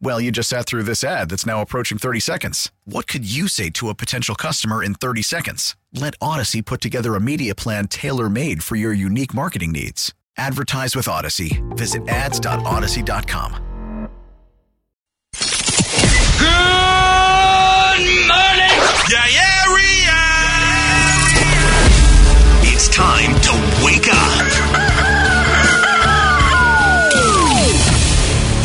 Well, you just sat through this ad that's now approaching 30 seconds. What could you say to a potential customer in 30 seconds? Let Audacy put together a media plan tailor made for your unique marketing needs. Advertise with Audacy. Visit ads.audacy.com. Good morning. Yeah, yeah, It's time to wake up.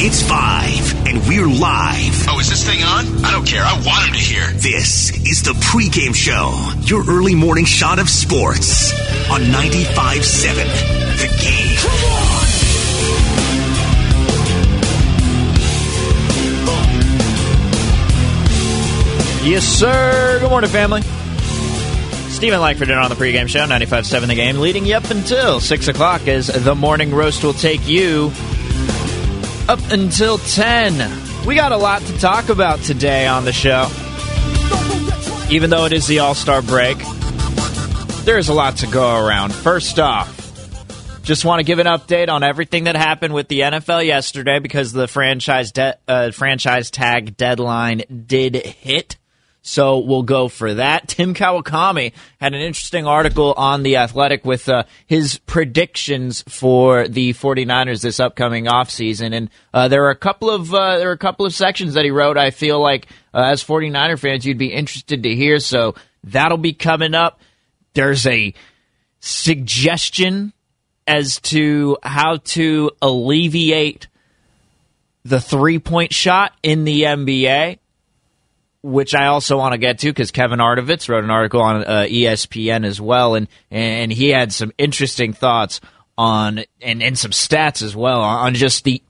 It's five, and we're live. Oh, is this thing on? I don't care. I want him to hear. This is the pregame show, your early morning shot of sports on 95.7 The Game. Come on! Yes, sir. Good morning, family. Steven Langford in on the pregame show, 95.7 The Game, leading you up until 6 o'clock as the morning roast will take you up until 10. We got a lot to talk about today on the show. Even though it is the All Star break, there's a lot to go around. First off, just want to give an update on everything that happened with the NFL yesterday because the franchise de- uh, franchise tag deadline did hit. So we'll go for that. Tim Kawakami had an interesting article on The Athletic with uh, his predictions for the 49ers this upcoming offseason. And uh, there are a couple of uh, there are a couple of sections that he wrote I feel like uh, as 49er fans you'd be interested to hear. So that'll be coming up. There's a suggestion as to how to alleviate the three-point shot in the NBA which I also want to get to because Kevin Arnovitz wrote an article on uh, ESPN as well, and and he had some interesting thoughts on and, and some stats as well on just the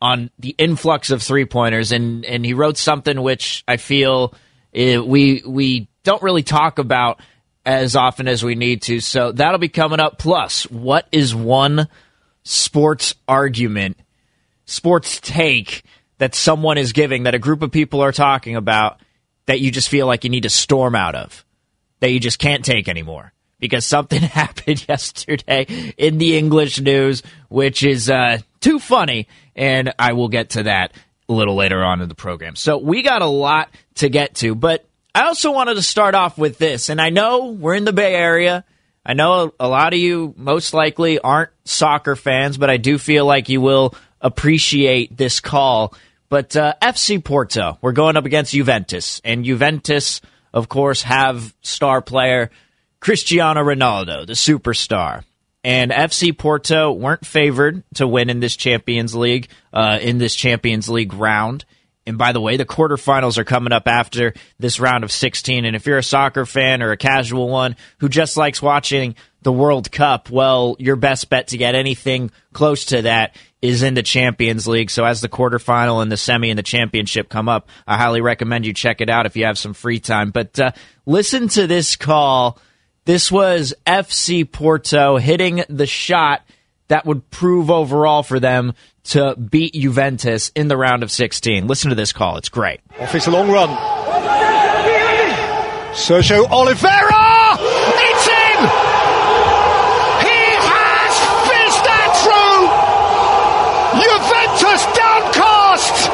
on the influx of three pointers, and and he wrote something which I feel it, we we don't really talk about as often as we need to. So that'll be coming up. Plus, what is one sports argument, sports take that someone is giving that a group of people are talking about? That you just feel like you need to storm out of, that you just can't take anymore. Because something happened yesterday in the English news, which is uh, too funny, and I will get to that a little later on in the program. So we got a lot to get to, but I also wanted to start off with this, and I know we're in the Bay Area. I know a lot of you most likely aren't soccer fans, but I do feel like you will appreciate this call but uh, FC Porto, we're going up against Juventus, and Juventus, of course, have star player Cristiano Ronaldo, the superstar. And FC Porto weren't favored to win in this Champions League, uh, in this Champions League round. And by the way, the quarterfinals are coming up after this round of 16. And if you're a soccer fan or a casual one who just likes watching the World Cup, well, your best bet to get anything close to that is in the Champions League. So as the quarterfinal and the semi and the championship come up, I highly recommend you check it out if you have some free time. But uh, listen to this call. This was FC Porto hitting the shot that would prove overall for them to beat Juventus in the round of 16. Listen to this call. It's great. Off a long run. Sergio Oliveira! It's in! He has fizzed that through! Juventus downcast!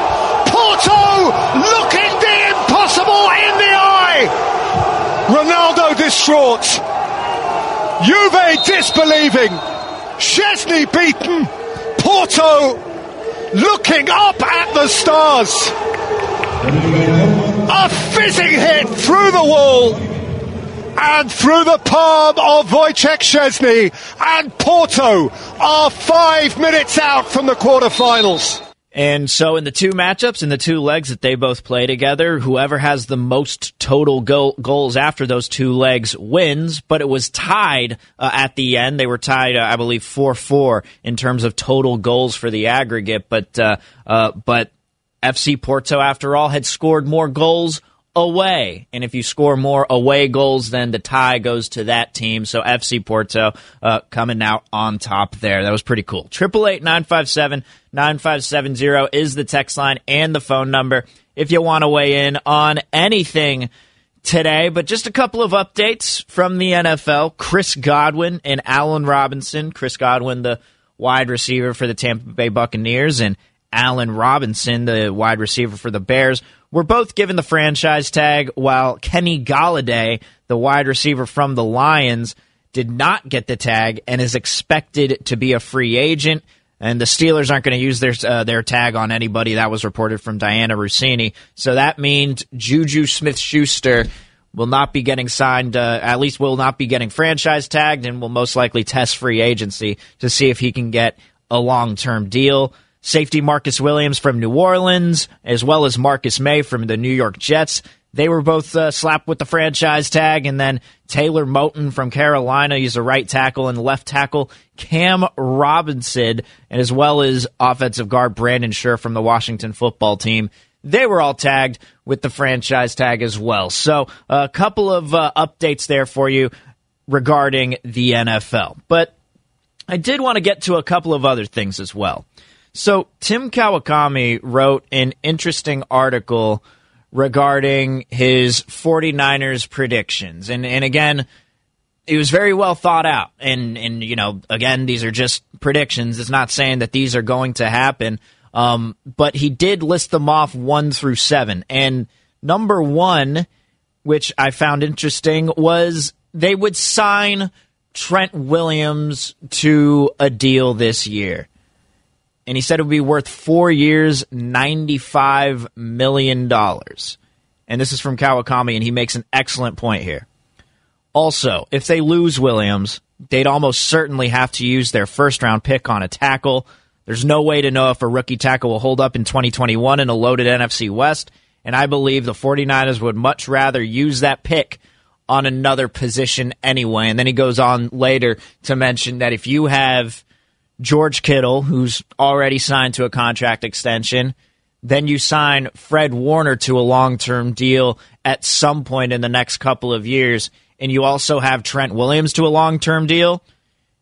Porto looking the impossible in the eye! Ronaldo distraught. Juve disbelieving. Szczęsny beaten. Porto looking up at the stars. A fizzing hit through the wall. and through the palm of Wojciech Szczęsny. and Porto are five minutes out from the quarterfinals. And so, in the two matchups, in the two legs that they both play together, whoever has the most total goal, goals after those two legs wins. But it was tied uh, at the end. They were tied, uh, I believe, four four in terms of total goals for the aggregate. But uh, uh but FC Porto, after all, had scored more goals away. And if you score more away goals, then the tie goes to that team. So FC Porto uh, coming out on top there. That was pretty cool. Triple eight nine five seven nine five seven zero is the text line and the phone number if you want to weigh in on anything today. But just a couple of updates from the NFL. Chris Godwin and Allen Robinson. Chris Godwin, the wide receiver for the Tampa Bay Buccaneers, and Allen Robinson, the wide receiver for the Bears, were both given the franchise tag, while Kenny Golladay, the wide receiver from the Lions, did not get the tag and is expected to be a free agent. And the Steelers aren't going to use their uh, their tag on anybody. That was reported from Dianna Russini. So that means Juju Smith Schuster will not be getting signed, uh, at least will not be getting franchise tagged, and will most likely test free agency to see if he can get a long term deal. Safety Marcus Williams from New Orleans, as well as Marcus Maye from the New York Jets. They were both uh, slapped with the franchise tag. And then Taylor Moton from Carolina, he's a right tackle and left tackle. Cam Robinson, and as well as offensive guard Brandon Scherff from the Washington football team. They were all tagged with the franchise tag as well. So a couple of uh, updates there for you regarding the NFL. But I did want to get to a couple of other things as well. So Tim Kawakami wrote an interesting article regarding his 49ers predictions. And and again, it was very well thought out. And and you know, again, these are just predictions. It's not saying that these are going to happen. Um, but he did list them off one through seven. And number one, which I found interesting, was they would sign Trent Williams to a deal this year and he said it would be worth four years, $95 million. And this is from Kawakami, and he makes an excellent point here. Also, if they lose Williams, they'd almost certainly have to use their first round pick on a tackle. There's no way to know if a rookie tackle will hold up in 2021 in a loaded NFC West, and I believe the 49ers would much rather use that pick on another position anyway. And then he goes on later to mention that if you have George Kittle, who's already signed to a contract extension. Then you sign Fred Warner to a long term deal at some point in the next couple of years. And you also have Trent Williams to a long term deal.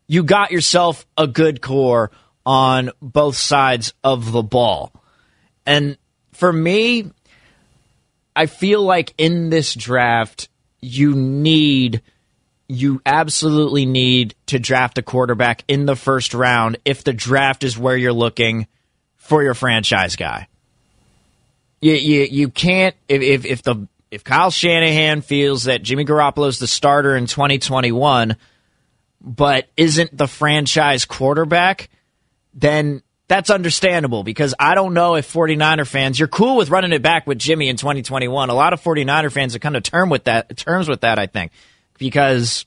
You got yourself a good core on both sides of the ball. And for me, I feel like in this draft, you need you absolutely need to draft a quarterback in the first round if the draft is where you're looking for your franchise guy. You you, you can't if, if if the if Kyle Shanahan feels that Jimmy Garoppolo is the starter in 2021 but isn't the franchise quarterback, then that's understandable because I don't know if 49er fans, you're cool with running it back with Jimmy in 2021. A lot of 49er fans are kind of term with that terms with that, I think because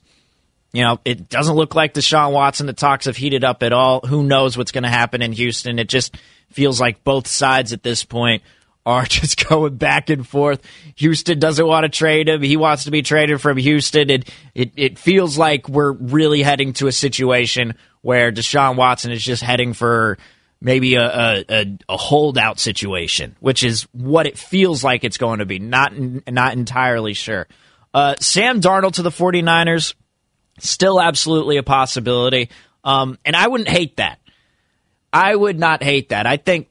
you know, it doesn't look like Deshaun Watson. The talks have heated up at all. Who knows what's going to happen in Houston? It just feels like both sides at this point are just going back and forth. Houston doesn't want to trade him. He wants to be traded from Houston. It, it, it feels like we're really heading to a situation where Deshaun Watson is just heading for maybe a, a, a holdout situation, which is what it feels like it's going to be. Not, not entirely sure. Uh, Sam Darnold to the 49ers, still absolutely a possibility. Um, and I wouldn't hate that. I would not hate that. I think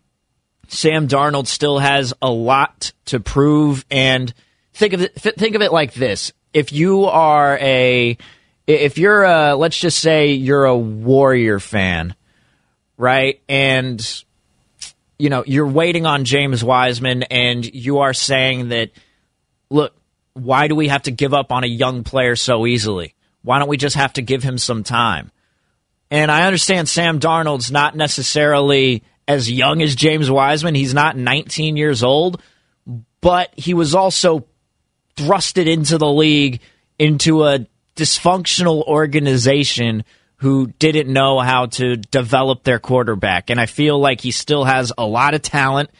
Sam Darnold still has a lot to prove. And think of it, think of it like this: if you are a, if you're a, let's just say you're a Warrior fan, right? And you know you're waiting on James Wiseman, and you are saying that, look, why do we have to give up on a young player so easily? Why don't we just have to give him some time? And I understand Sam Darnold's not necessarily as young as James Wiseman. He's not 19 years old, but he was also thrusted into the league into a dysfunctional organization who didn't know how to develop their quarterback. And I feel like he still has a lot of talent.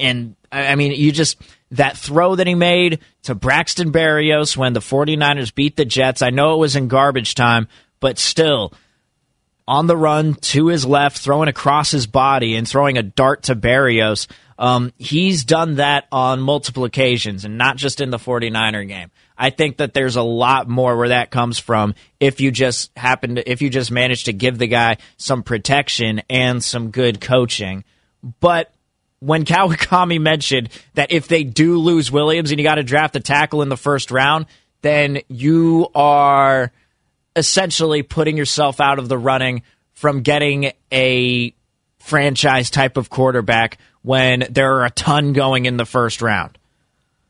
And I mean, you just, that throw that he made to Braxton Berrios when the 49ers beat the Jets, I know it was in garbage time, but still, on the run to his left, throwing across his body and throwing a dart to Berrios. Um, he's done that on multiple occasions and not just in the 49er game. I think that there's a lot more where that comes from if you just happen to, if you just manage to give the guy some protection and some good coaching. But when Kawakami mentioned that if they do lose Williams and you got to draft a tackle in the first round, then you are essentially putting yourself out of the running from getting a franchise type of quarterback when there are a ton going in the first round.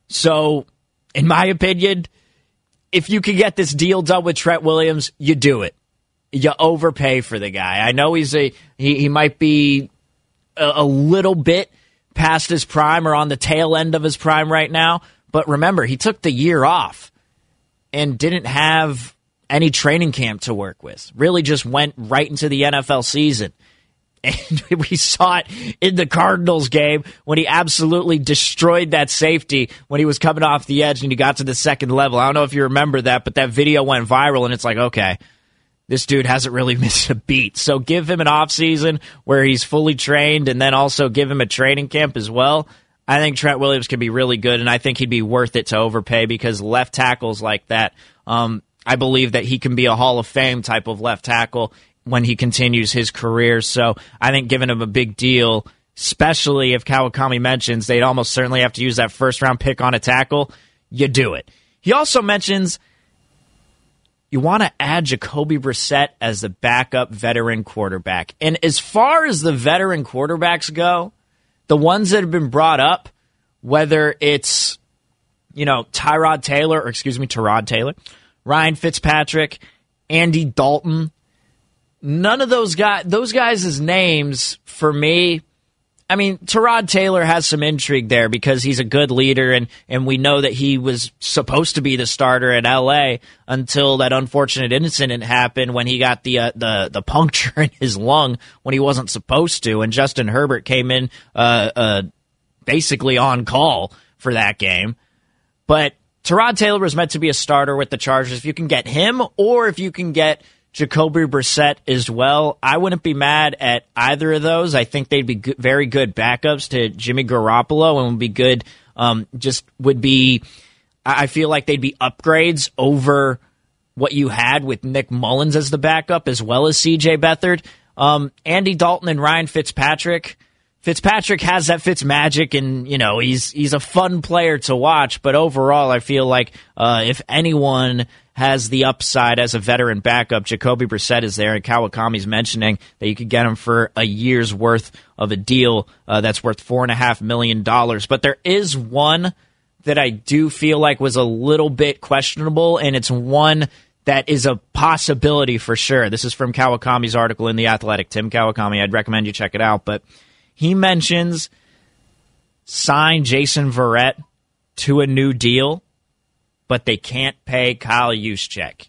So in my opinion, if you can get this deal done with Trent Williams, you do it. You overpay for the guy. I know he's a he, he might be a, a little bit past his prime or on the tail end of his prime right now, but remember, he took the year off and didn't have any training camp to work with. Really just went right into the NFL season. And we saw it in the Cardinals game when he absolutely destroyed that safety when he was coming off the edge and he got to the second level. I don't know if you remember that, but that video went viral and it's like, okay, this dude hasn't really missed a beat. So give him an offseason where he's fully trained and then also give him a training camp as well. I think Trent Williams can be really good, and I think he'd be worth it to overpay because left tackles like that, um, I believe that he can be a Hall of Fame type of left tackle when he continues his career. So I think giving him a big deal, especially if Kawakami mentions they'd almost certainly have to use that first round pick on a tackle, you do it. He also mentions you want to add Jacoby Brissett as the backup veteran quarterback. And as far as the veteran quarterbacks go, the ones that have been brought up, whether it's, you know, Tyrod Taylor, or excuse me, Tyrod Taylor, Ryan Fitzpatrick, Andy Dalton, none of those guys, those guys' names for me. I mean, Tyrod Taylor has some intrigue there because he's a good leader, and, and we know that he was supposed to be the starter in L.A. until that unfortunate incident happened when he got the uh, the the puncture in his lung when he wasn't supposed to, and Justin Herbert came in uh, uh, basically on call for that game. But Tyrod Taylor was meant to be a starter with the Chargers. If you can get him, or if you can get Jacoby Brissett as well. I wouldn't be mad at either of those. I think they'd be good, very good backups to Jimmy Garoppolo and would be good. Um, just would be. I feel like they'd be upgrades over what you had with Nick Mullens as the backup, as well as C.J. Beathard. Um, Andy Dalton and Ryan Fitzpatrick. Fitzpatrick has that Fitz magic, and you know he's he's a fun player to watch. But overall, I feel like uh, if anyone has the upside as a veteran backup. Jacoby Brissett is there, and Kawakami's mentioning that you could get him for a year's worth of a deal uh, that's worth four and a half million dollars. But there is one that I do feel like was a little bit questionable, and it's one that is a possibility for sure. This is from Kawakami's article in the Athletic. Tim Kawakami, I'd recommend you check it out. But he mentions sign Jason Verrett to a new deal but they can't pay Kyle Juszczyk.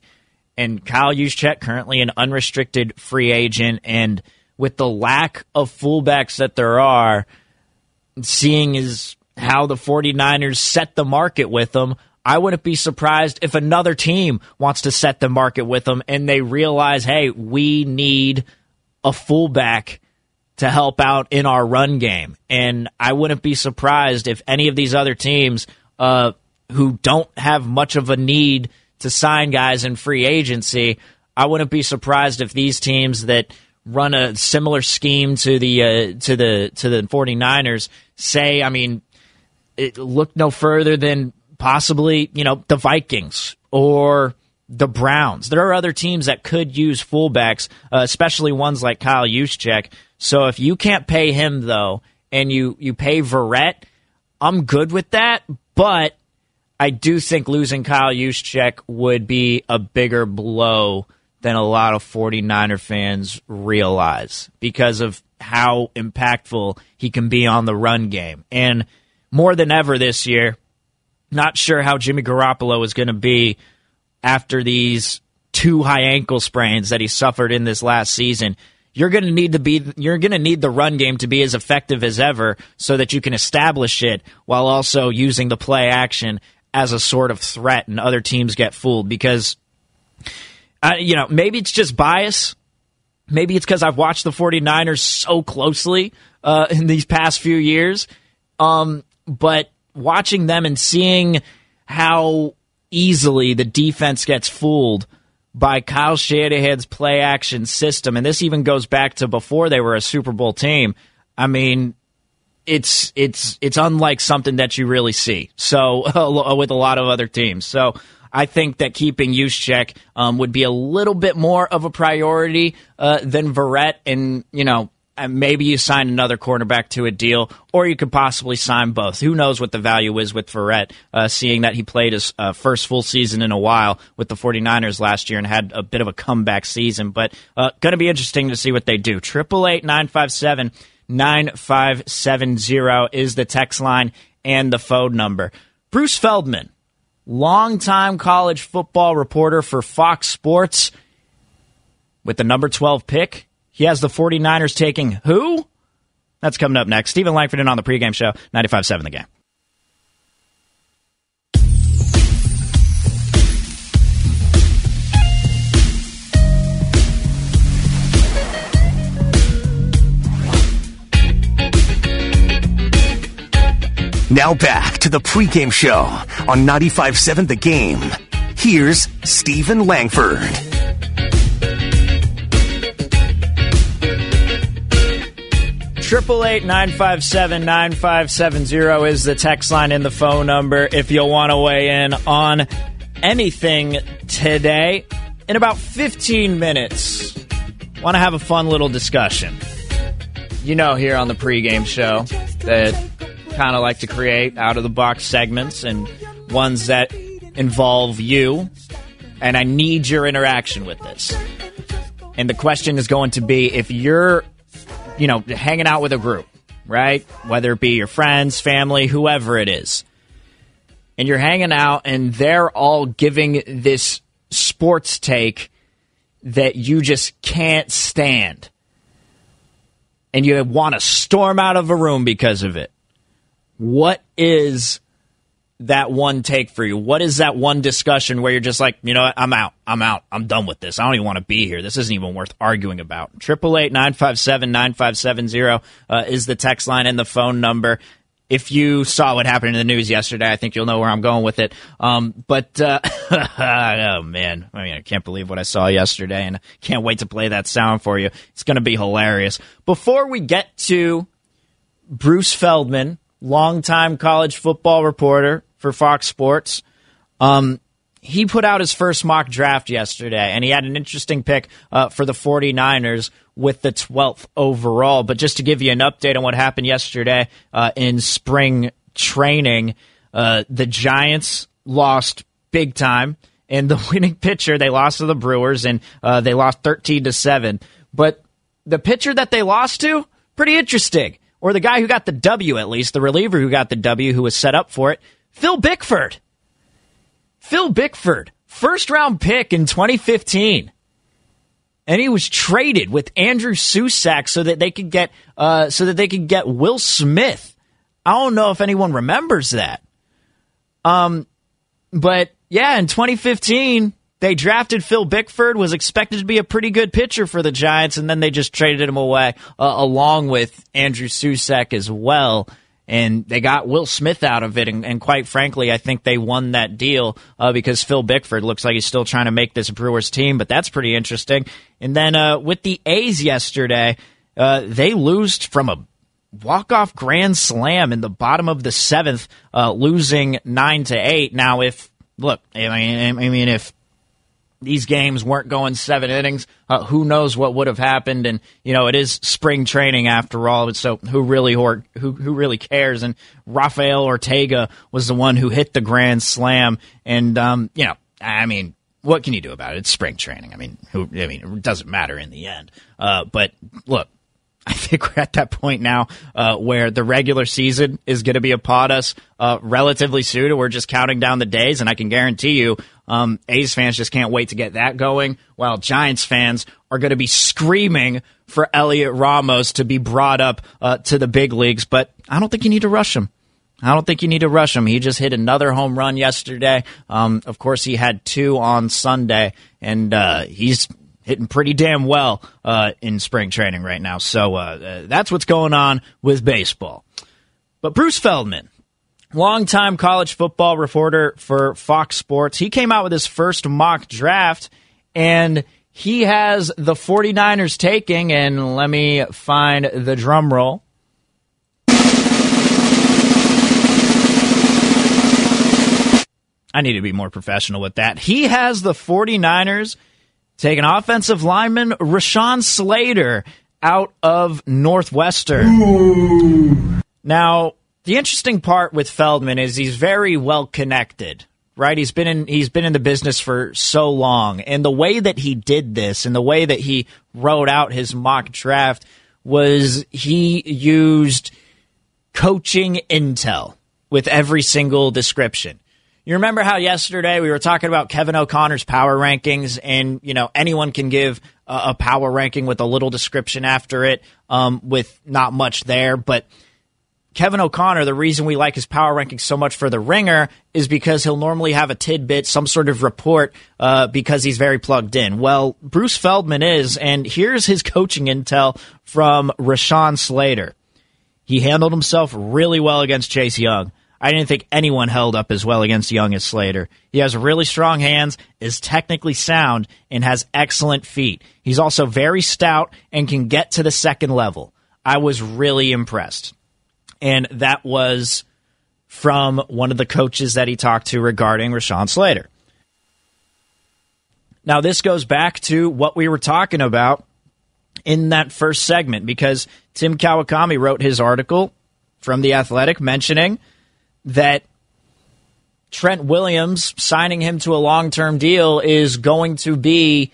And Kyle Juszczyk, currently an unrestricted free agent, and with the lack of fullbacks that there are, seeing is how the 49ers set the market with them, I wouldn't be surprised if another team wants to set the market with them and they realize, hey, we need a fullback to help out in our run game. And I wouldn't be surprised if any of these other teams uh, who don't have much of a need to sign guys in free agency, I wouldn't be surprised if these teams that run a similar scheme to the uh, to the to the 49ers say, I mean, it, look no further than possibly, you know, the Vikings or the Browns. There are other teams that could use fullbacks, uh, especially ones like Kyle Juszczyk. So if you can't pay him though, and you you pay Verrett, I'm good with that. But I do think losing Kyle Juszczyk would be a bigger blow than a lot of 49er fans realize because of how impactful he can be on the run game. And more than ever this year, not sure how Jimmy Garoppolo is going to be after these two high ankle sprains that he suffered in this last season. You're going to need to be you're going to need the run game to be as effective as ever so that you can establish it while also using the play action as a sort of threat and other teams get fooled because uh, you know, maybe it's just bias. Maybe it's because I've watched the 49ers so closely uh, in these past few years. Um, but watching them and seeing how easily the defense gets fooled by Kyle Shanahan's play action system, and this even goes back to before they were a Super Bowl team. I mean, it's it's it's unlike something that you really see. So with a lot of other teams. So I think that keeping Juszczyk um, would be a little bit more of a priority uh, than Verrett, and you know. And maybe you sign another cornerback to a deal, or you could possibly sign both. Who knows what the value is with Verrett, uh, seeing that he played his uh, first full season in a while with the 49ers last year and had a bit of a comeback season. But uh, going to be interesting to see what they do. Triple eight nine five seven nine five seven zero is the text line and the phone number. Bruce Feldman longtime college football reporter for Fox Sports. With the number 12 pick, he has the 49ers taking who? That's coming up next. Steven Langford in on the pregame show, 95.7 the game. Now back to the pregame show on 95.7 The Game. Here's Steven Langford. Triple eight nine five seven nine five seven zero is the text line and the phone number if you'll want to weigh in on anything today. In about 15 minutes, want to have a fun little discussion. You know, here on the pregame show that kind of like to create out of the box segments and ones that involve you. And I need your interaction with this. And the question is going to be if you're, you know, hanging out with a group, right? Whether it be your friends, family, whoever it is. And you're hanging out and they're all giving this sports take that you just can't stand. And you want to storm out of a room because of it. What is that one take for you? What is that one discussion where you're just like, you know what, I'm out. I'm out. I'm done with this. I don't even want to be here. This isn't even worth arguing about. Triple eight nine five seven nine five seven zero uh, is the text line and the phone number. If you saw what happened in the news yesterday, I think you'll know where I'm going with it. Um, but uh, oh man, I mean, I can't believe what I saw yesterday, and can't wait to play that sound for you. It's going to be hilarious. Before we get to Bruce Feldman longtime college football reporter for Fox Sports. Um, he put out his first mock draft yesterday, and he had an interesting pick uh, for the 49ers with the 12th overall. But just to give you an update on what happened yesterday uh, in spring training, uh, the Giants lost big time. And the winning pitcher, they lost to the Brewers, and uh, they lost 13 to 7. But the pitcher that they lost to, pretty interesting or the guy who got the W at least, the reliever who got the W who was set up for it, Phil Bickford. Phil Bickford, first round pick in 2015. And he was traded with Andrew Susac so that they could get uh, so that they could get Will Smith. I don't know if anyone remembers that. Um, but yeah, in 2015, they drafted Phil Bickford, was expected to be a pretty good pitcher for the Giants, and then they just traded him away uh, along with Andrew Susac as well. And they got Will Smith out of it, and, and quite frankly, I think they won that deal uh, because Phil Bickford looks like he's still trying to make this Brewers team, but that's pretty interesting. And then uh, with the A's yesterday, uh, they lose from a walk-off grand slam in the bottom of the seventh, uh, losing nine to eight. Now, if look, I mean, I mean, if these games weren't going seven innings. Uh, who knows what would have happened? And you know, it is spring training after all. So who really who who really cares? And Rafael Ortega was the one who hit the grand slam. And um, you know, I mean, what can you do about it? It's spring training. I mean, who? I mean, it doesn't matter in the end. Uh, but look, I, think we're at that point now uh, where the regular season is going to be upon us uh, relatively soon, and we're just counting down the days. And I can guarantee you, um, A's fans just can't wait to get that going, while Giants fans are going to be screaming for Heliot Ramos to be brought up uh, to the big leagues. But I don't think you need to rush him. I don't think you need to rush him. He just hit another home run yesterday. Um, of course, he had two on Sunday, and uh, he's hitting pretty damn well uh, in spring training right now. So uh, uh, that's what's going on with baseball. But Bruce Feldman, longtime college football reporter for Fox Sports, he came out with his first mock draft, and he has the 49ers taking, and let me find the drum roll. I need to be more professional with that. He has the 49ers taking offensive lineman Rashawn Slater out of Northwestern. Ooh. Now, the interesting part with Feldman is he's very well connected, right? He's been in he's been in the business for so long, and the way that he did this and the way that he wrote out his mock draft was he used coaching intel with every single description. You remember how yesterday we were talking about Kevin O'Connor's power rankings, and you know anyone can give a, a power ranking with a little description after it, um, with not much there. But Kevin O'Connor, the reason we like his power rankings so much for the Ringer is because he'll normally have a tidbit, some sort of report, uh, because he's very plugged in. Well, Bruce Feldman is, and here's his coaching intel from Rashawn Slater. He handled himself really well against Chase Young. I didn't think anyone held up as well against Young as Slater. He has really strong hands, is technically sound, and has excellent feet. He's also very stout and can get to the second level. I was really impressed. And that was from one of the coaches that he talked to regarding Rashawn Slater. Now, this goes back to what we were talking about in that first segment because Tim Kawakami wrote his article from The Athletic mentioning – that Trent Williams signing him to a long term deal is going to be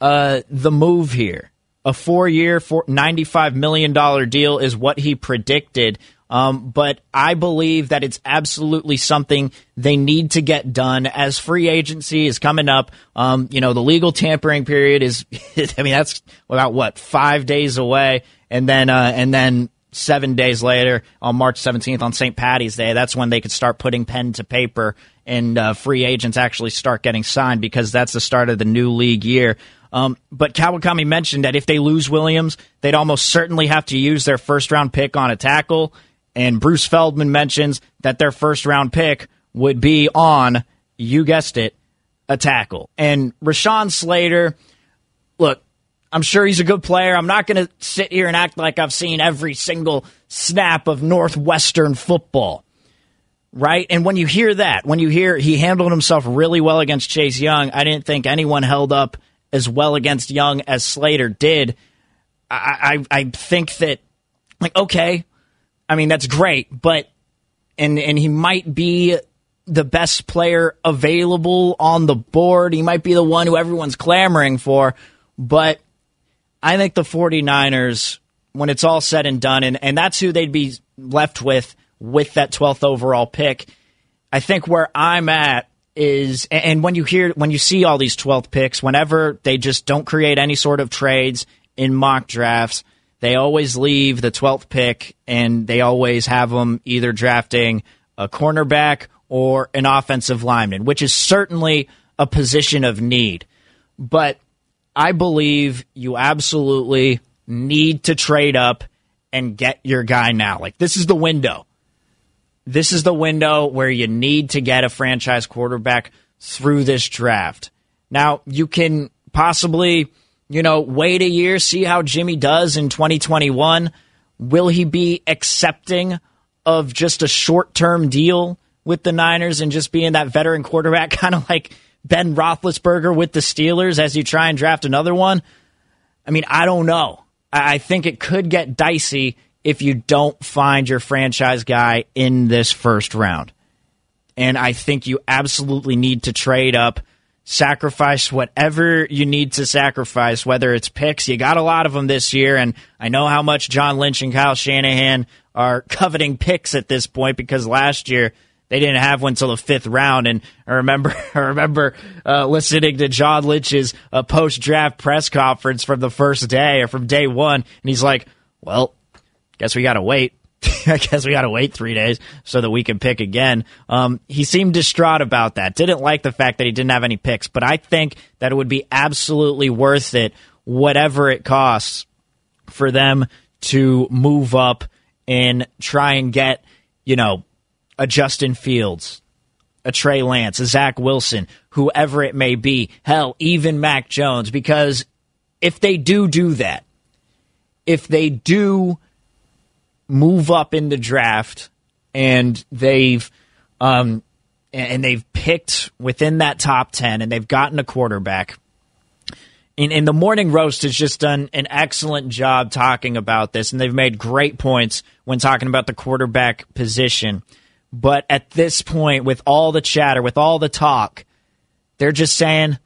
uh, the move here. A four year, $95 million deal is what he predicted. Um, but I believe that it's absolutely something they need to get done as free agency is coming up. Um, you know, the legal tampering period is, I mean, that's about what, five days away. And then, uh, and then seven days later on March 17th on St. Patty's Day, that's when they could start putting pen to paper and uh, free agents actually start getting signed because that's the start of the new league year. Um, but Kawakami mentioned that if they lose Williams, they'd almost certainly have to use their first round pick on a tackle. And Bruce Feldman mentions that their first round pick would be on, you guessed it, a tackle. And Rashawn Slater, look, I'm sure he's a good player. I'm not going to sit here and act like I've seen every single snap of Northwestern football. Right? And when you hear that, when you hear he handled himself really well against Chase Young, I didn't think anyone held up as well against Young as Slater did. I, I, I think that, like, okay, I mean, that's great, but, and, and he might be the best player available on the board. He might be the one who everyone's clamoring for, but I think the 49ers, when it's all said and done, and, and that's who they'd be left with with that 12th overall pick. I think where I'm at is, and when you hear, when you see all these 12th picks, whenever they just don't create any sort of trades in mock drafts, they always leave the 12th pick and they always have them either drafting a cornerback or an offensive lineman, which is certainly a position of need. But I believe you absolutely need to trade up and get your guy now. Like, this is the window. This is the window where you need to get a franchise quarterback through this draft. Now, you can possibly, you know, wait a year, see how Jimmy does in 2021. Will he be accepting of just a short term deal with the Niners and just being that veteran quarterback, kind of like Ben Roethlisberger with the Steelers as you try and draft another one? I mean, I don't know. I think it could get dicey if you don't find your franchise guy in this first round. And I think you absolutely need to trade up sacrifice whatever you need to sacrifice, whether it's picks. You got a lot of them this year, and I know how much John Lynch and Kyle Shanahan are coveting picks at this point because last year they didn't have one until the fifth round. And I remember, I remember uh, listening to John Lynch's uh, post-draft press conference from the first day or from day one, and he's like, "Well, guess we got to wait." I guess we got to wait three days so that we can pick again. Um, he seemed distraught about that. Didn't like the fact that he didn't have any picks, but I think that it would be absolutely worth it, whatever it costs, for them to move up and try and get, you know, a Justin Fields, a Trey Lance, a Zach Wilson, whoever it may be. Hell, even Mac Jones, because if they do do that, if they do move up in the draft and they've um, and they've picked within that top 10 and they've gotten a quarterback in, in the morning roast has just done an excellent job talking about this. And they've made great points when talking about the quarterback position but at this point with all the chatter with all the talk they're just saying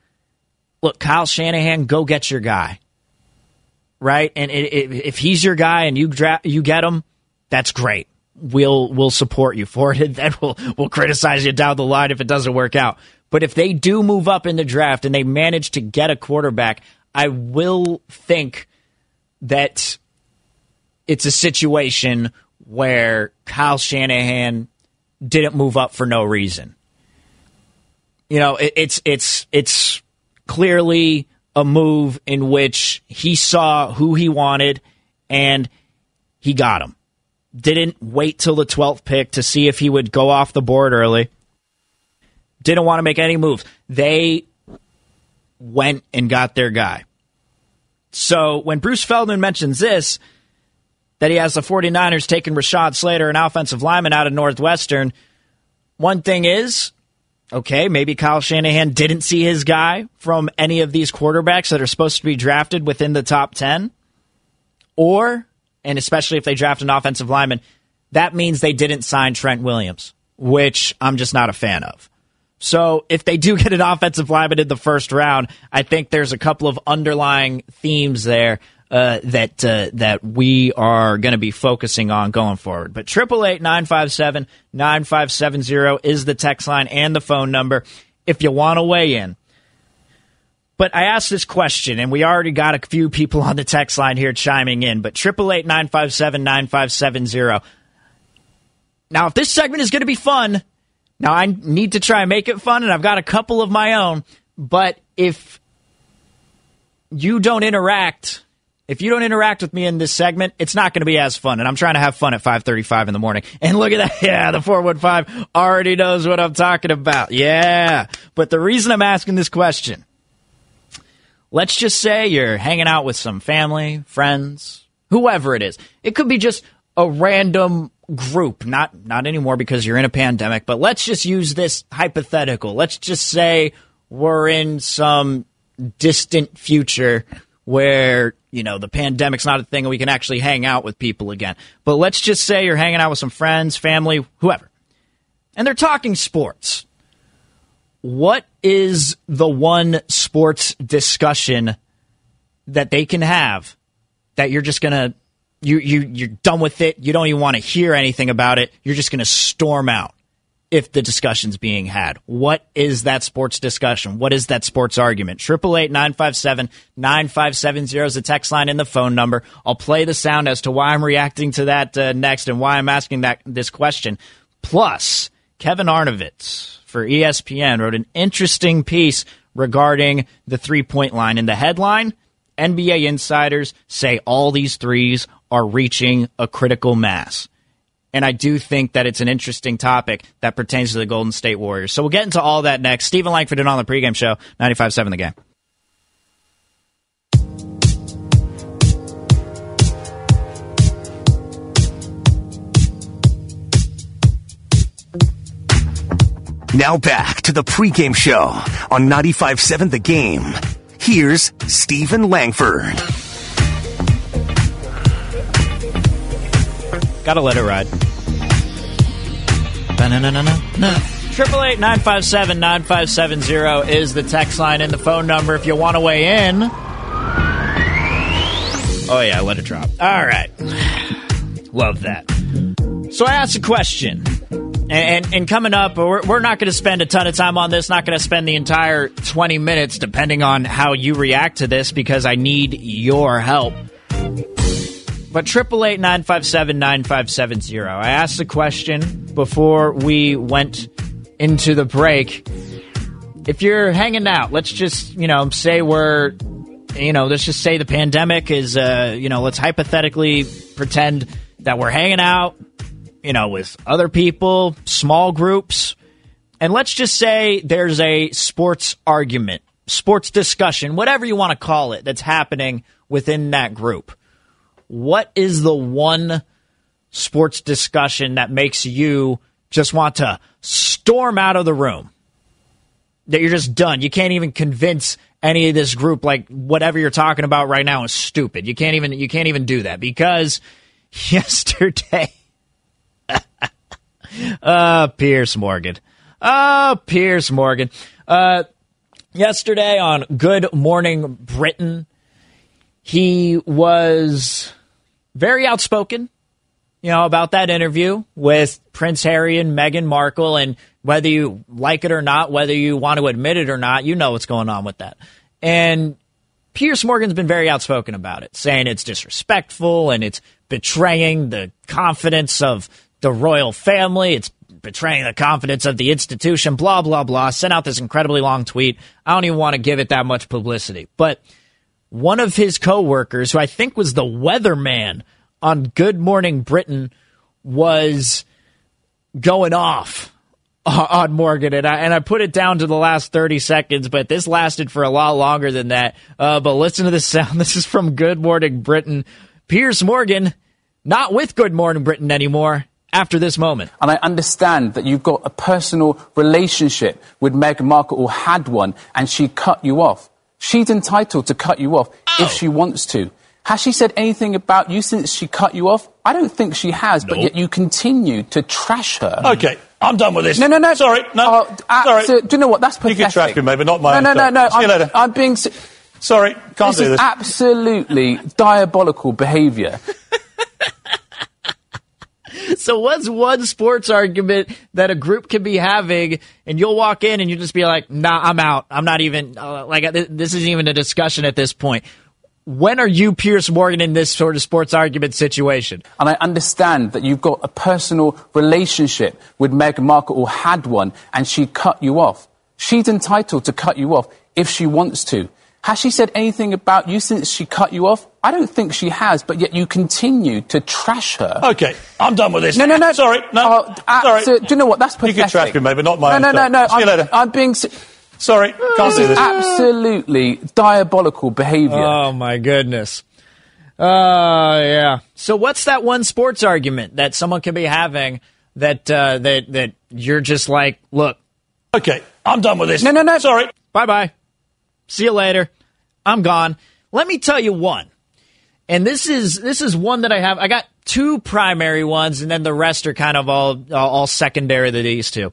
look kyle shanahan go get your guy right and it, it, if he's your guy and you dra- you get him that's great. We'll we'll support you for it. and Then we'll we'll criticize you down the line if it doesn't work out. But if they do move up in the draft and they manage to get a quarterback, I will think that it's a situation where Kyle Shanahan didn't move up for no reason. You know, it, it's it's it's clearly a move in which he saw who he wanted and he got him didn't wait till the 12th pick to see if he would go off the board early. Didn't want to make any moves. They went and got their guy. So when Bruce Feldman mentions this, that he has the 49ers taking Rashawn Slater, an offensive lineman out of Northwestern, one thing is, okay, maybe Kyle Shanahan didn't see his guy from any of these quarterbacks that are supposed to be drafted within the top 10. Or and especially if they draft an offensive lineman, that means they didn't sign Trent Williams, which I'm just not a fan of. So if they do get an offensive lineman in the first round, I think there's a couple of underlying themes there uh, that uh, that we are going to be focusing on going forward. But triple eight nine five seven nine five seven zero is the text line and the phone number if you want to weigh in. But I asked this question, and we already got a few people on the text line here chiming in. But triple eight nine five seven nine five seven zero. Now, if this segment is going to be fun, now I need to try and make it fun, and I've got a couple of my own. But if you don't interact, if you don't interact with me in this segment, it's not going to be as fun. And I'm trying to have fun at 5:35 in the morning. And look at that, yeah, the 415 already knows what I'm talking about. Yeah, but the reason I'm asking this question Let's just say you're hanging out with some family, friends, whoever it is. It could be just a random group, not not anymore because you're in a pandemic, but let's just use this hypothetical. Let's just say we're in some distant future where, you know, the pandemic's not a thing and we can actually hang out with people again. But let's just say you're hanging out with some friends, family, whoever. And they're talking sports what is the one sports discussion that they can have that you're just gonna you you you're done with it you don't even want to hear anything about it you're just gonna storm out if the discussion's being had. What is that sports discussion? What is that sports argument? Triple eight nine five seven nine five seven zero is the text line and the phone number. I'll play the sound as to why i'm reacting to that uh, next and why i'm asking that this question. Plus kevin arnovitz for ESPN wrote an interesting piece regarding the three point line. In the headline, NBA insiders say all these threes are reaching a critical mass. And I do think that it's an interesting topic that pertains to the Golden State Warriors. So we'll get into all that next. Steven Langford and on the pregame show, 95.7 the game. Now back to the pregame show on 95.7 The Game. Here's Steven Langford. Gotta let it ride. Triple eight nine five seven nine five seven zero is the text line and the phone number if you want to weigh in. Oh yeah, let it drop. All right, love that. So I asked a question, and and, and coming up, we're, we're not going to spend a ton of time on this. Not going to spend the entire twenty minutes, depending on how you react to this, because I need your help. But triple eight nine five seven nine five seven zero. I asked the question before we went into the break. If you're hanging out, let's just you know say we're you know let's just say the pandemic is uh you know let's hypothetically pretend that we're hanging out you know with other people, small groups, and let's just say there's a sports argument, sports discussion, whatever you want to call it, that's happening within that group what is the one sports discussion that makes you just want to storm out of the room? That you're just done. You can't even convince any of this group like whatever you're talking about right now is stupid. You can't even you can't even do that because yesterday uh Pierce Morgan. Uh Pierce Morgan. Uh yesterday on Good Morning Britain he was very outspoken, you know, about that interview with Prince Harry and Meghan Markle. And whether you like it or not, whether you want to admit it or not, you know what's going on with that. And Pierce Morgan's been very outspoken about it, saying it's disrespectful and it's betraying the confidence of the royal family. It's betraying the confidence of the institution, blah, blah, blah. Sent out this incredibly long tweet. I don't even want to give it that much publicity. But one of his coworkers, who I think was the weatherman on Good Morning Britain, was going off on Morgan, and I and I put it down to the last thirty seconds, but this lasted for a lot longer than that. Uh, but listen to the sound. This is from Good Morning Britain. Piers Morgan, not with Good Morning Britain anymore. After this moment. And I understand that you've got a personal relationship with Meghan Markle or had one, and she cut you off. She's entitled to cut you off if she wants to. Has she said anything about you since she cut you off? I don't think she has, but yet you continue to trash her. Okay, I'm done with this. No, no, no. Sorry, no. Oh, uh, sorry. So, do you know what? That's pathetic. You can trash me, maybe not my. No, no, no, no. See I'm, you later. I'm being. Sorry, can't this do this. This is absolutely diabolical behaviour. so what's one sports argument that a group can be having and you'll walk in and you just be like nah i'm out i'm not even uh, like this isn't even a discussion at this point when are you Pierce Morgan in this sort of sports argument situation? And I understand that you've got a personal relationship with Meghan Markle or had one and she cut you off. She's entitled to cut you off if she wants to. Has she said anything about you since she cut you off? I don't think she has, but yet you continue to trash her. Okay, I'm done with this. No, no, no. Sorry, no. Oh, uh, Sorry. So, do you know what? That's pathetic. You can trash me, maybe not my. No, no, no, no. See I'm, you later. I'm being. Sorry, can't this do this. absolutely diabolical behaviour. Oh my goodness. Uh, yeah. So what's that one sports argument that someone can be having that uh, that that you're just like, look. Okay, I'm done with this. No, no, no. Sorry. Bye bye. See you later. I'm gone. Let me tell you one. And this is this is one that I have. I got two primary ones, and then the rest are kind of all all secondary to these two.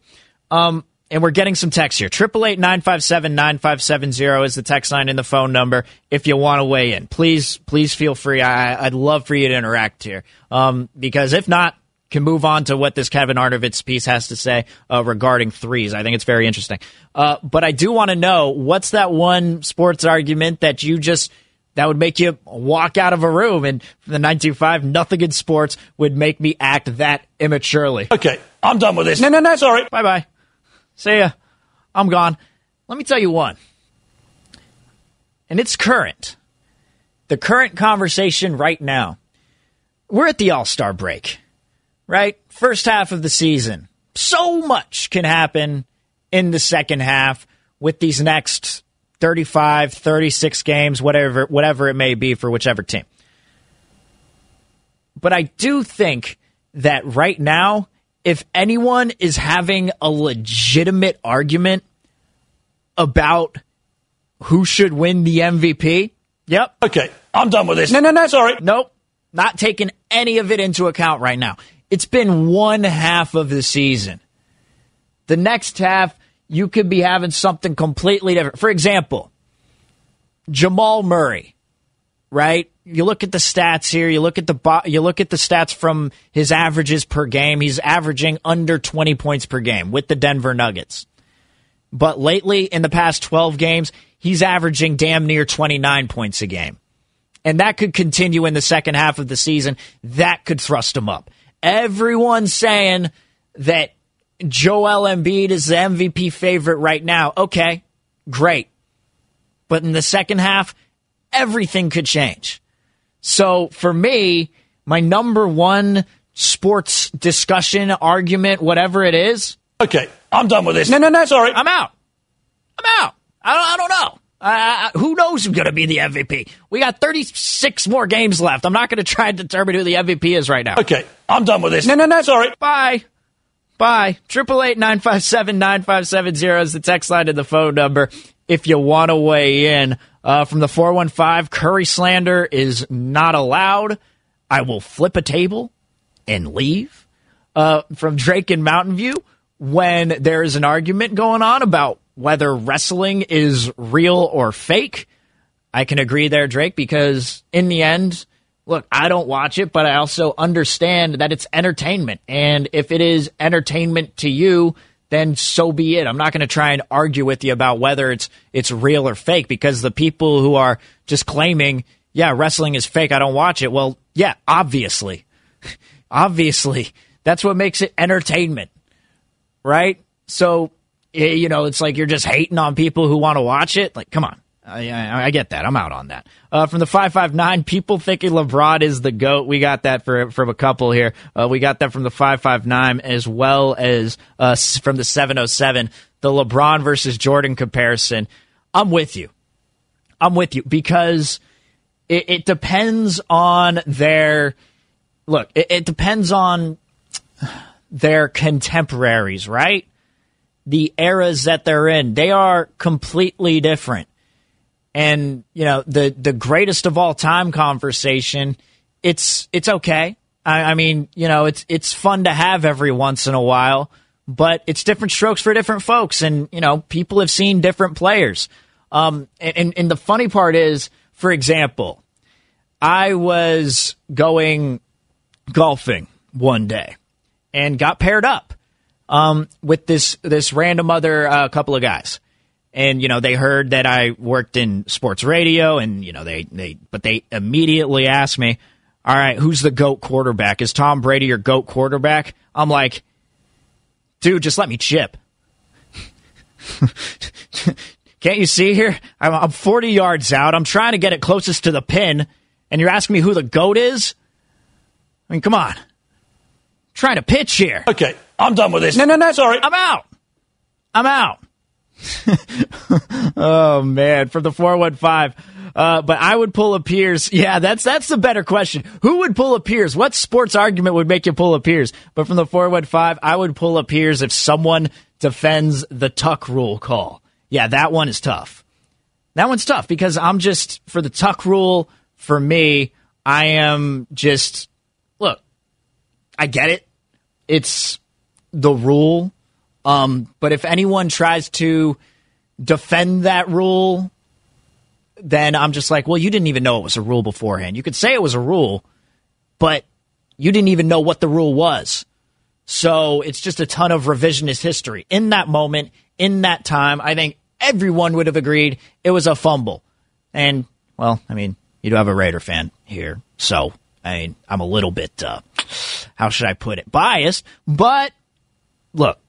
Um, and we're getting some text here. Triple eight nine five seven nine five seven zero is the text line and the phone number. If you want to weigh in, please please feel free. I, I'd love for you to interact here. Um, because if not, can move on to what this Kevin Arnovitz piece has to say uh, regarding threes. I think it's very interesting. Uh, but I do want to know what's that one sports argument that you just that would make you walk out of a room and the 925 nothing in sports would make me act that immaturely. Okay, I'm done with this. No, no, no. Sorry. Bye bye. See ya. I'm gone. Let me tell you one. And it's current. The current conversation right now. We're at the All Star break right? First half of the season. So much can happen in the second half with these next 35, 36 games, whatever whatever it may be for whichever team. But I do think that right now if anyone is having a legitimate argument about who should win the MVP, yep. Okay, I'm done with this. No, no, no. Sorry. Nope. Not taking any of it into account right now. It's been one half of the season. The next half, you could be having something completely different. For example, Jamal Murray, right? You look at the stats here. You look at the you look at the stats from his averages per game. He's averaging under 20 points per game with the Denver Nuggets. But lately, in the past 12 games, he's averaging damn near 29 points a game. And that could continue in the second half of the season. That could thrust him up. Everyone's saying that Joel Embiid is the MVP favorite right now. Okay, great. But in the second half, everything could change. So for me, my number one sports discussion, argument, whatever it is, Okay, I'm done with this. No, no, no. Sorry. I'm out. I'm out. I don't, I don't know. I, I, who knows who's going to be the MVP? We got 36 more games left. I'm not going to try and determine who the MVP is right now. Okay, I'm done with this. No, no, no. Sorry. Bye. Bye. Triple eight nine five seven nine five seven zero is the text line and the phone number if you want to weigh in. Uh, from the four one five, Curry slander is not allowed. I will flip a table and leave. Uh, from Drake in Mountain View, when there is an argument going on about whether wrestling is real or fake, I can agree there, Drake, because in the end, look, I don't watch it, but I also understand that it's entertainment. And if it is entertainment to you, then so be it. I'm not going to try and argue with you about whether it's it's real or fake because the people who are just claiming, yeah, wrestling is fake, I don't watch it. Well, yeah, obviously. obviously. That's what makes it entertainment. Right? So, you know, it's like you're just hating on people who want to watch it. Like, come on. I, I, I get that. I'm out on that. Uh, from the 559, people thinking LeBron is the GOAT. We got that for, from a couple here. Uh, we got that from the 559 as well as uh, from the 707. The LeBron versus Jordan comparison. I'm with you. I'm with you because it, it depends on their look. It, it depends on their contemporaries, right? The eras that they're in, they are completely different. And you know the the greatest of all time conversation. It's it's okay. I, I mean, you know, it's it's fun to have every once in a while, but it's different strokes for different folks, and you know, people have seen different players. Um, and, and the funny part is, for example, I was going golfing one day and got paired up um, with this this random other uh, couple of guys. And you know they heard that I worked in sports radio, and you know they they but they immediately asked me, "All right, who's the goat quarterback? Is Tom Brady your goat quarterback?" I'm like, "Dude, just let me chip." Can't you see here? I'm, I'm 40 yards out. I'm trying to get it closest to the pin, and you're asking me who the goat is? I mean, come on. trying to pitch here. Okay, I'm done with this. No, no, no. Sorry. I'm out. I'm out. oh man, from the four one five. Uh, but I would pull a Piers. Yeah, that's that's the better question. Who would pull a Piers? What sports argument would make you pull a Piers? But from the four one five, I would pull a Piers if someone defends the tuck rule call. Yeah, that one is tough. That one's tough because I'm just for the tuck rule. For me, I am just look. I get it. It's the rule. Um, but if anyone tries to defend that rule, then I'm just like, well, you didn't even know it was a rule beforehand. You could say it was a rule, but you didn't even know what the rule was. So it's just a ton of revisionist history. In that moment, in that time, I think everyone would have agreed it was a fumble. And, well, I mean, you do have a Raider fan here. So, I mean, I'm a little bit, uh, how should I put it, biased. But, look,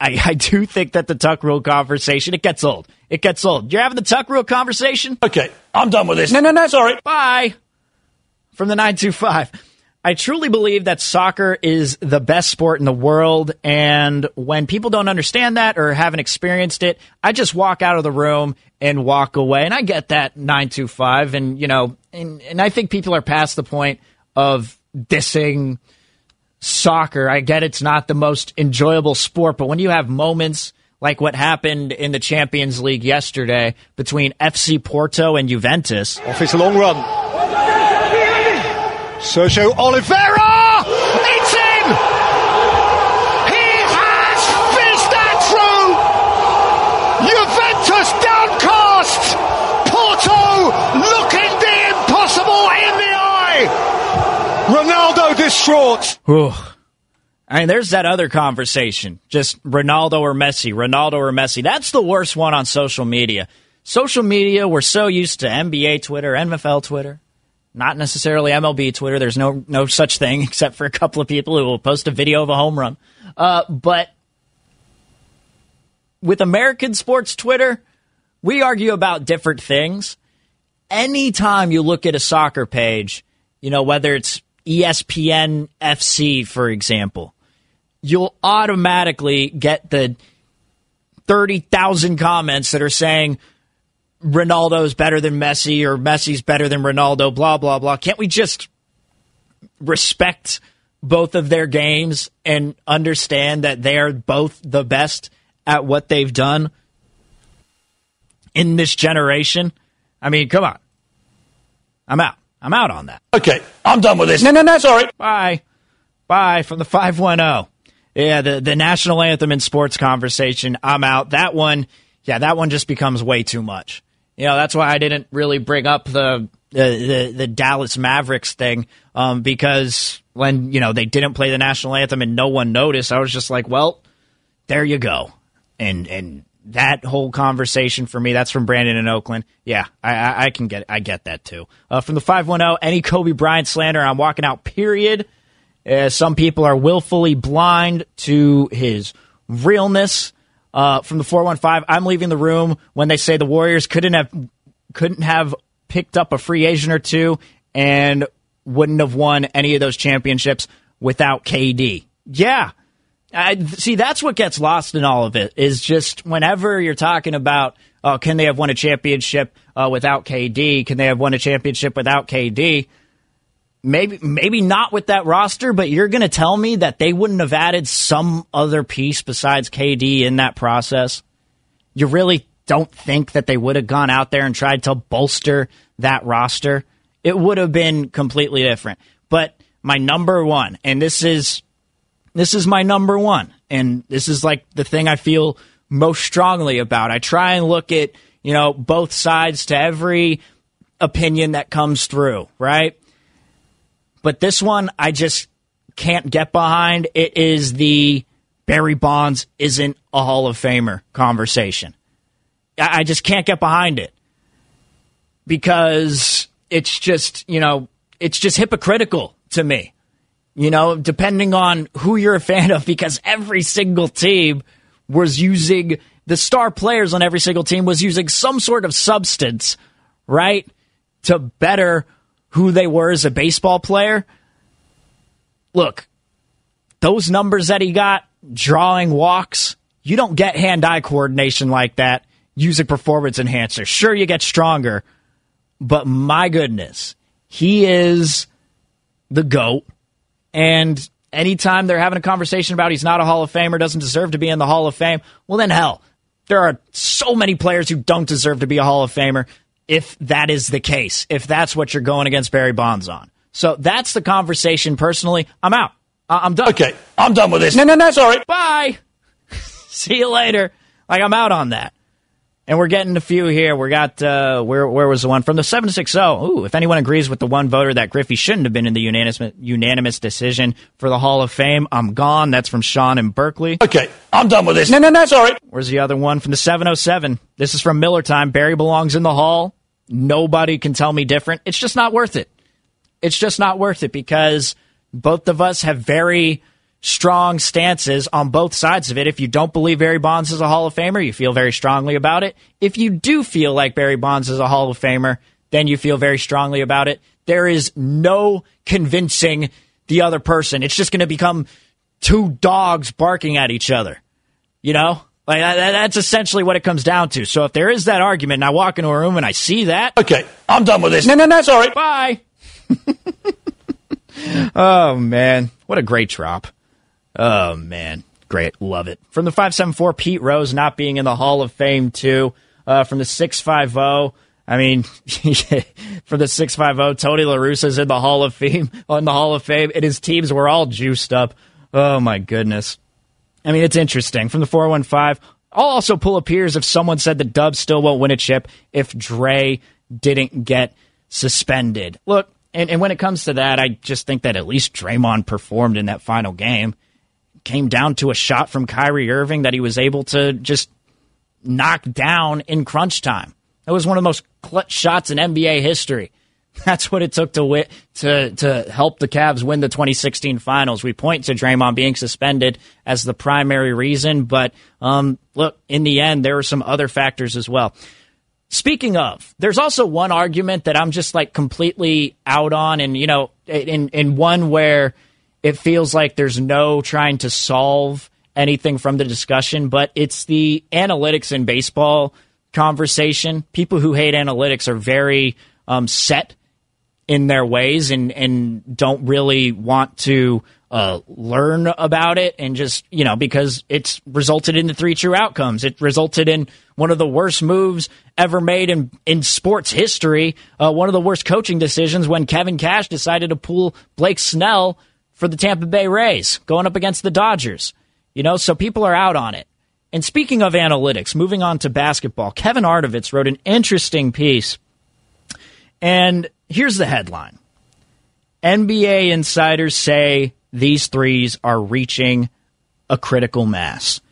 I, I do think that the tuck rule conversation, it gets old. It gets old. You're having the tuck rule conversation? Okay, I'm done with this. No, no, no. Sorry. Bye. From the 925. I truly believe that soccer is the best sport in the world. And when people don't understand that or haven't experienced it, I just walk out of the room and walk away. And I get that 925. And, you know, and, and I think people are past the point of dissing soccer. I get it's not the most enjoyable sport, but when you have moments like what happened in the Champions League yesterday between FC Porto and Juventus, Off his long run. Sergio Oliveira! It's in! He has finished that! Ronaldo distraught. I mean, there's that other conversation. Just Ronaldo or Messi, Ronaldo or Messi. That's the worst one on social media. Social media, we're so used to NBA Twitter, NFL Twitter, not necessarily MLB Twitter. There's no no such thing except for a couple of people who will post a video of a home run. Uh, but with American sports Twitter, we argue about different things. Anytime you look at a soccer page, you know, whether it's ESPN FC, for example, you'll automatically get the 30,000 comments that are saying Ronaldo's better than Messi or Messi's better than Ronaldo, blah, blah, blah. Can't we just respect both of their games and understand that they are both the best at what they've done in this generation? I mean, come on. I'm out. I'm out on that. Okay, I'm done with this. No, no, no. Sorry. Bye. Bye from the 510. Yeah, the, the national anthem in sports conversation. I'm out. That one, yeah, that one just becomes way too much. You know, that's why I didn't really bring up the the, the, the Dallas Mavericks thing um, because when, you know, they didn't play the national anthem and no one noticed, I was just like, well, there you go. And, and that whole conversation for me, that's from Brandon in Oakland. Yeah, I, I, I can get I get that too. Uh, from the 510, any Kobe Bryant slander, I'm walking out, period. Uh, some people are willfully blind to his realness. Uh, from the 415, I'm leaving the room when they say the Warriors couldn't have couldn't have picked up a free agent or two and wouldn't have won any of those championships without KD. Yeah. I, see, that's what gets lost in all of it is just whenever you're talking about, oh, can they have won a championship uh, without KD? Can they have won a championship without KD? Maybe, maybe not with that roster, but you're going to tell me that they wouldn't have added some other piece besides KD in that process? You really don't think that they would have gone out there and tried to bolster that roster? It would have been completely different. But my number one, and this is this is my number one, and this is like the thing I feel most strongly about. I try and look at you know both sides to every opinion that comes through, right? But this one, I just can't get behind. It is the Barry Bonds isn't a Hall of Famer conversation. I just can't get behind it because it's just, you know, it's just hypocritical to me. You know, depending on who you're a fan of, because every single team was using the star players on every single team was using some sort of substance, right, to better who they were as a baseball player. Look, those numbers that he got, drawing walks, you don't get hand eye coordination like that using performance enhancers. Sure, you get stronger, but my goodness, he is the GOAT. And anytime they're having a conversation about he's not a Hall of Famer, doesn't deserve to be in the Hall of Fame, well, then hell, there are so many players who don't deserve to be a Hall of Famer if that is the case, if that's what you're going against Barry Bonds on. So that's the conversation. Personally, I'm out. I- I'm done. Okay, I'm done with this. No, no, no. Sorry. Bye. See you later. Like I'm out on that. And we're getting a few here. We got uh, where where was the one from the seven six zero? Ooh, if anyone agrees with the one voter that Griffey shouldn't have been in the unanimous unanimous decision for the Hall of Fame, I'm gone. That's from Sean in Berkeley. Okay, I'm done with this. No, no, no. Sorry. Where's the other one from the 707? This is from Miller Time. Barry belongs in the Hall. Nobody can tell me different. It's just not worth it. It's just not worth it because both of us have very strong stances on both sides of it. If you don't believe Barry Bonds is a Hall of Famer, you feel very strongly about it. If you do feel like Barry Bonds is a Hall of Famer, then you feel very strongly about it. There is no convincing the other person. It's just going to become two dogs barking at each other. You know? Like that, that's essentially what it comes down to. So if there is that argument and I walk into a room and I see that, Okay, I'm done with this. No, no, no. Sorry. bye. oh man, what a great drop. Oh man, great, love it. From the five seven four, Pete Rose not being in the Hall of Fame too. Uh, from the six five zero, I mean, from the six five zero, Tony La Russa's in the Hall of Fame on the Hall of Fame, and his teams were all juiced up. Oh my goodness. I mean, it's interesting. From the 415, I'll also pull a Piers if someone said the Dubs still won't win a chip if Dray didn't get suspended. Look, and, and when it comes to that, I just think that at least Draymond performed in that final game. Came down to a shot from Kyrie Irving that he was able to just knock down in crunch time. That was one of the most clutch shots in NBA history. That's what it took to win, to to help the Cavs win the 2016 Finals. We point to Draymond being suspended as the primary reason, but um, look, in the end, there were some other factors as well. Speaking of, there's also one argument that I'm just like completely out on, and you know, in in one where it feels like there's no trying to solve anything from the discussion, but it's the analytics in baseball conversation. People who hate analytics are very um, set in their ways and and don't really want to uh, learn about it and just you know because it's resulted in the three true outcomes. It resulted in one of the worst moves ever made in in sports history. Uh, one of the worst coaching decisions when Kevin Cash decided to pull Blake Snell for the Tampa Bay Rays going up against the Dodgers. You know, so people are out on it. And speaking of analytics, moving on to basketball, Kevin Arnovitz wrote an interesting piece. And here's the headline NBA insiders say these threes are reaching a critical mass.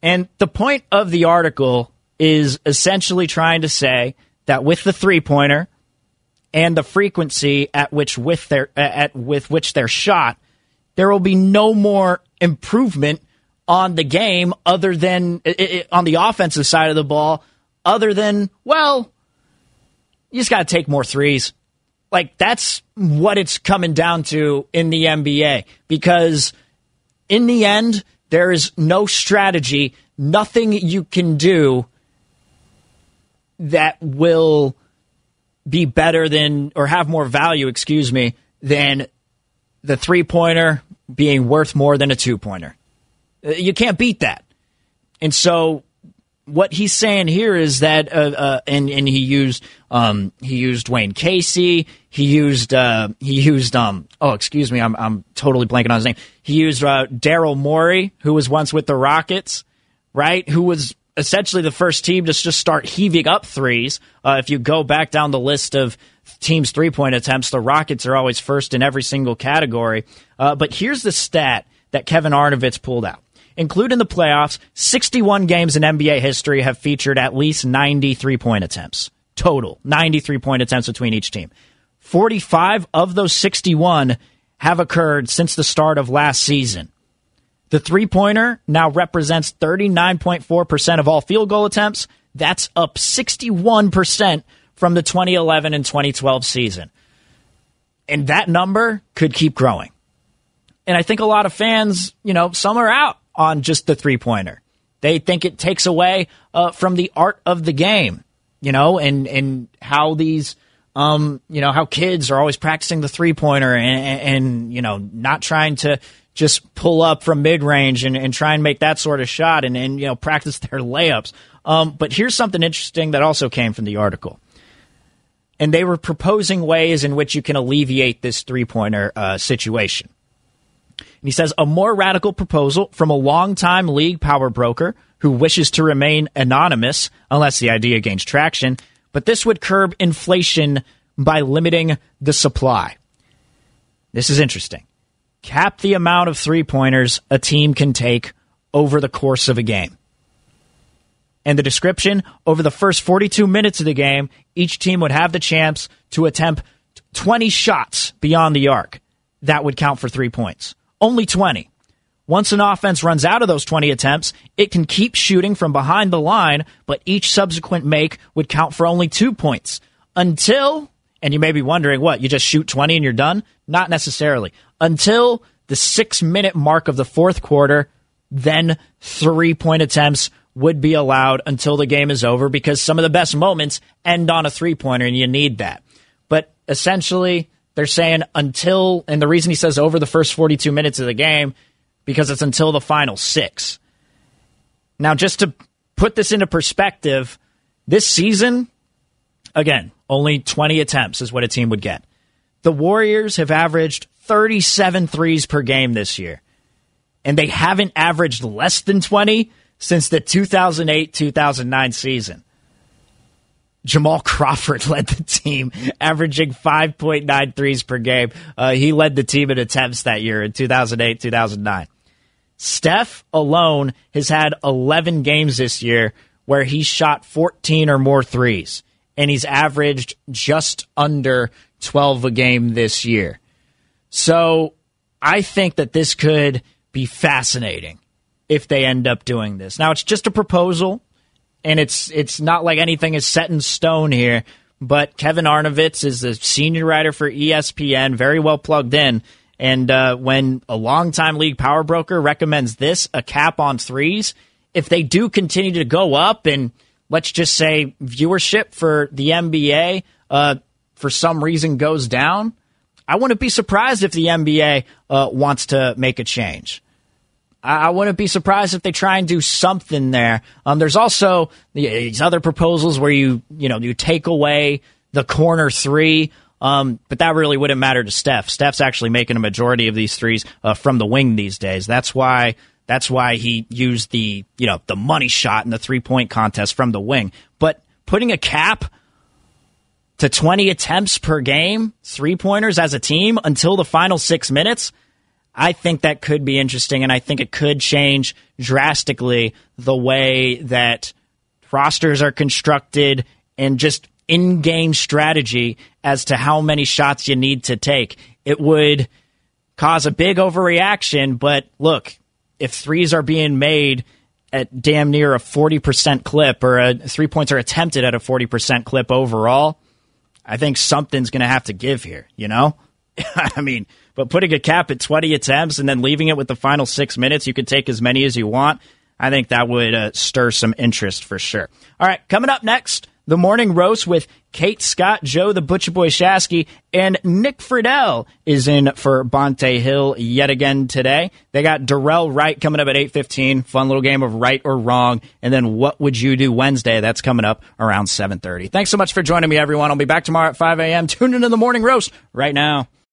And the point of the article is essentially trying to say that with the three pointer and the frequency at which with their at with which they're shot, there will be no more improvement on the game other than it, it, on the offensive side of the ball other than well you just got to take more threes. Like that's what it's coming down to in the NBA because in the end there is no strategy, nothing you can do that will be better than or have more value, excuse me, than the three pointer being worth more than a two pointer. Uh, you can't beat that. And so what he's saying here is that, uh, uh, and and he used um, he used Dwane Casey. He used uh, he used um, oh excuse me, I'm I'm totally blanking on his name. He used uh, Daryl Morey, who was once with the Rockets, right? Who was essentially the first team to just start heaving up threes. Uh, if you go back down the list of teams' three point attempts, the Rockets are always first in every single category. Uh, but here's the stat that Kevin Arnovitz pulled out including the playoffs, 61 games in NBA history have featured at least 93 point attempts. Total 93 point attempts between each team. 45 of those 61 have occurred since the start of last season. The three pointer now represents 39.4% of all field goal attempts. That's up 61% from the 2011 and 2012 season. And that number could keep growing. And I think a lot of fans, you know, some are out on just the three pointer. They think it takes away uh, from the art of the game, you know, and and how these, um, you know, how kids are always practicing the three pointer and, and, and you know not trying to just pull up from mid range and, and try and make that sort of shot and, and you know practice their layups. Um, but here's something interesting that also came from the article. And they were proposing ways in which you can alleviate this three pointer uh, situation. And he says a more radical proposal from a longtime league power broker who wishes to remain anonymous unless the idea gains traction, but this would curb inflation by limiting the supply. This is interesting. Cap the amount of three pointers a team can take over the course of a game. And the description over the first 42 minutes of the game, each team would have the chance to attempt 20 shots beyond the arc. That would count for three points only 20. Once an offense runs out of those 20 attempts, it can keep shooting from behind the line, but each subsequent make would count for only two points. Until, and you may be wondering, what, you just shoot 20 and you're done? Not necessarily. Until the six minute mark of the fourth quarter, then three point attempts would be allowed until the game is over because some of the best moments end on a three pointer and you need that. But essentially, they're saying until, and the reason he says over the first 42 minutes of the game, because it's until the final six. Now, just to put this into perspective, this season, again, only 20 attempts is what a team would get. The Warriors have averaged 37 threes per game this year, and they haven't averaged less than 20 since the 2008 2009 season. Jamal Crawford led the team, averaging 5.9 threes per game. Uh, he led the team in attempts that year in 2008, 2009. Steph alone has had 11 games this year where he shot 14 or more threes, and he's averaged just under 12 a game this year. So I think that this could be fascinating if they end up doing this. Now, it's just a proposal and it's it's not like anything is set in stone here. But Kevin Arnovitz is the senior writer for ESPN, very well plugged in. And uh, when a longtime league power broker recommends this, a cap on threes, if they do continue to go up, and let's just say viewership for the NBA uh, for some reason goes down, I wouldn't be surprised if the NBA uh, wants to make a change. I wouldn't be surprised if they try and do something there. Um, there's also these other proposals where you you know you take away the corner three, um, but that really wouldn't matter to Steph. Steph's actually making a majority of these threes uh, from the wing these days. That's why that's why he used the you know the money shot in the three point contest from the wing. But putting a cap to 20 attempts per game, three pointers as a team until the final six minutes I think that could be interesting, and I think it could change drastically the way that rosters are constructed and just in game strategy as to how many shots you need to take. It would cause a big overreaction, but look, if threes are being made at damn near a 40% clip or a three points are attempted at a 40% clip overall, I think something's going to have to give here, you know? I mean, but putting a cap at 20 attempts and then leaving it with the final six minutes, you can take as many as you want. I think that would uh, stir some interest for sure. All right, coming up next, the morning roast with Kate Scott, Joe the Butcher Boy Shasky, and Nick Friedell is in for Bonta Hill yet again today. They got Darrell Wright coming up at 8.15, fun little game of right or wrong, and then what would you do Wednesday? That's coming up around 7.30. Thanks so much for joining me, everyone. I'll be back tomorrow at 5 a.m. Tune into the morning roast right now.